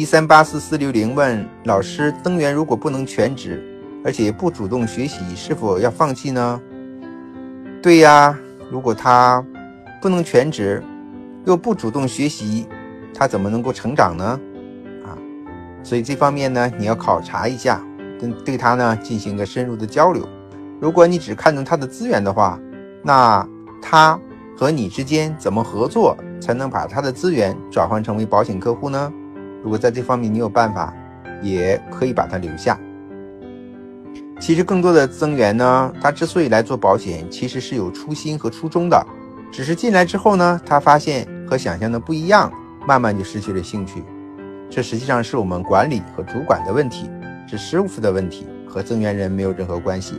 一三八四四六零问老师：增员如果不能全职，而且不主动学习，是否要放弃呢？对呀，如果他不能全职，又不主动学习，他怎么能够成长呢？啊，所以这方面呢，你要考察一下，跟对他呢进行个深入的交流。如果你只看重他的资源的话，那他和你之间怎么合作，才能把他的资源转换成为保险客户呢？如果在这方面你有办法，也可以把他留下。其实更多的增员呢，他之所以来做保险，其实是有初心和初衷的，只是进来之后呢，他发现和想象的不一样，慢慢就失去了兴趣。这实际上是我们管理和主管的问题，是师傅的问题，和增员人没有任何关系。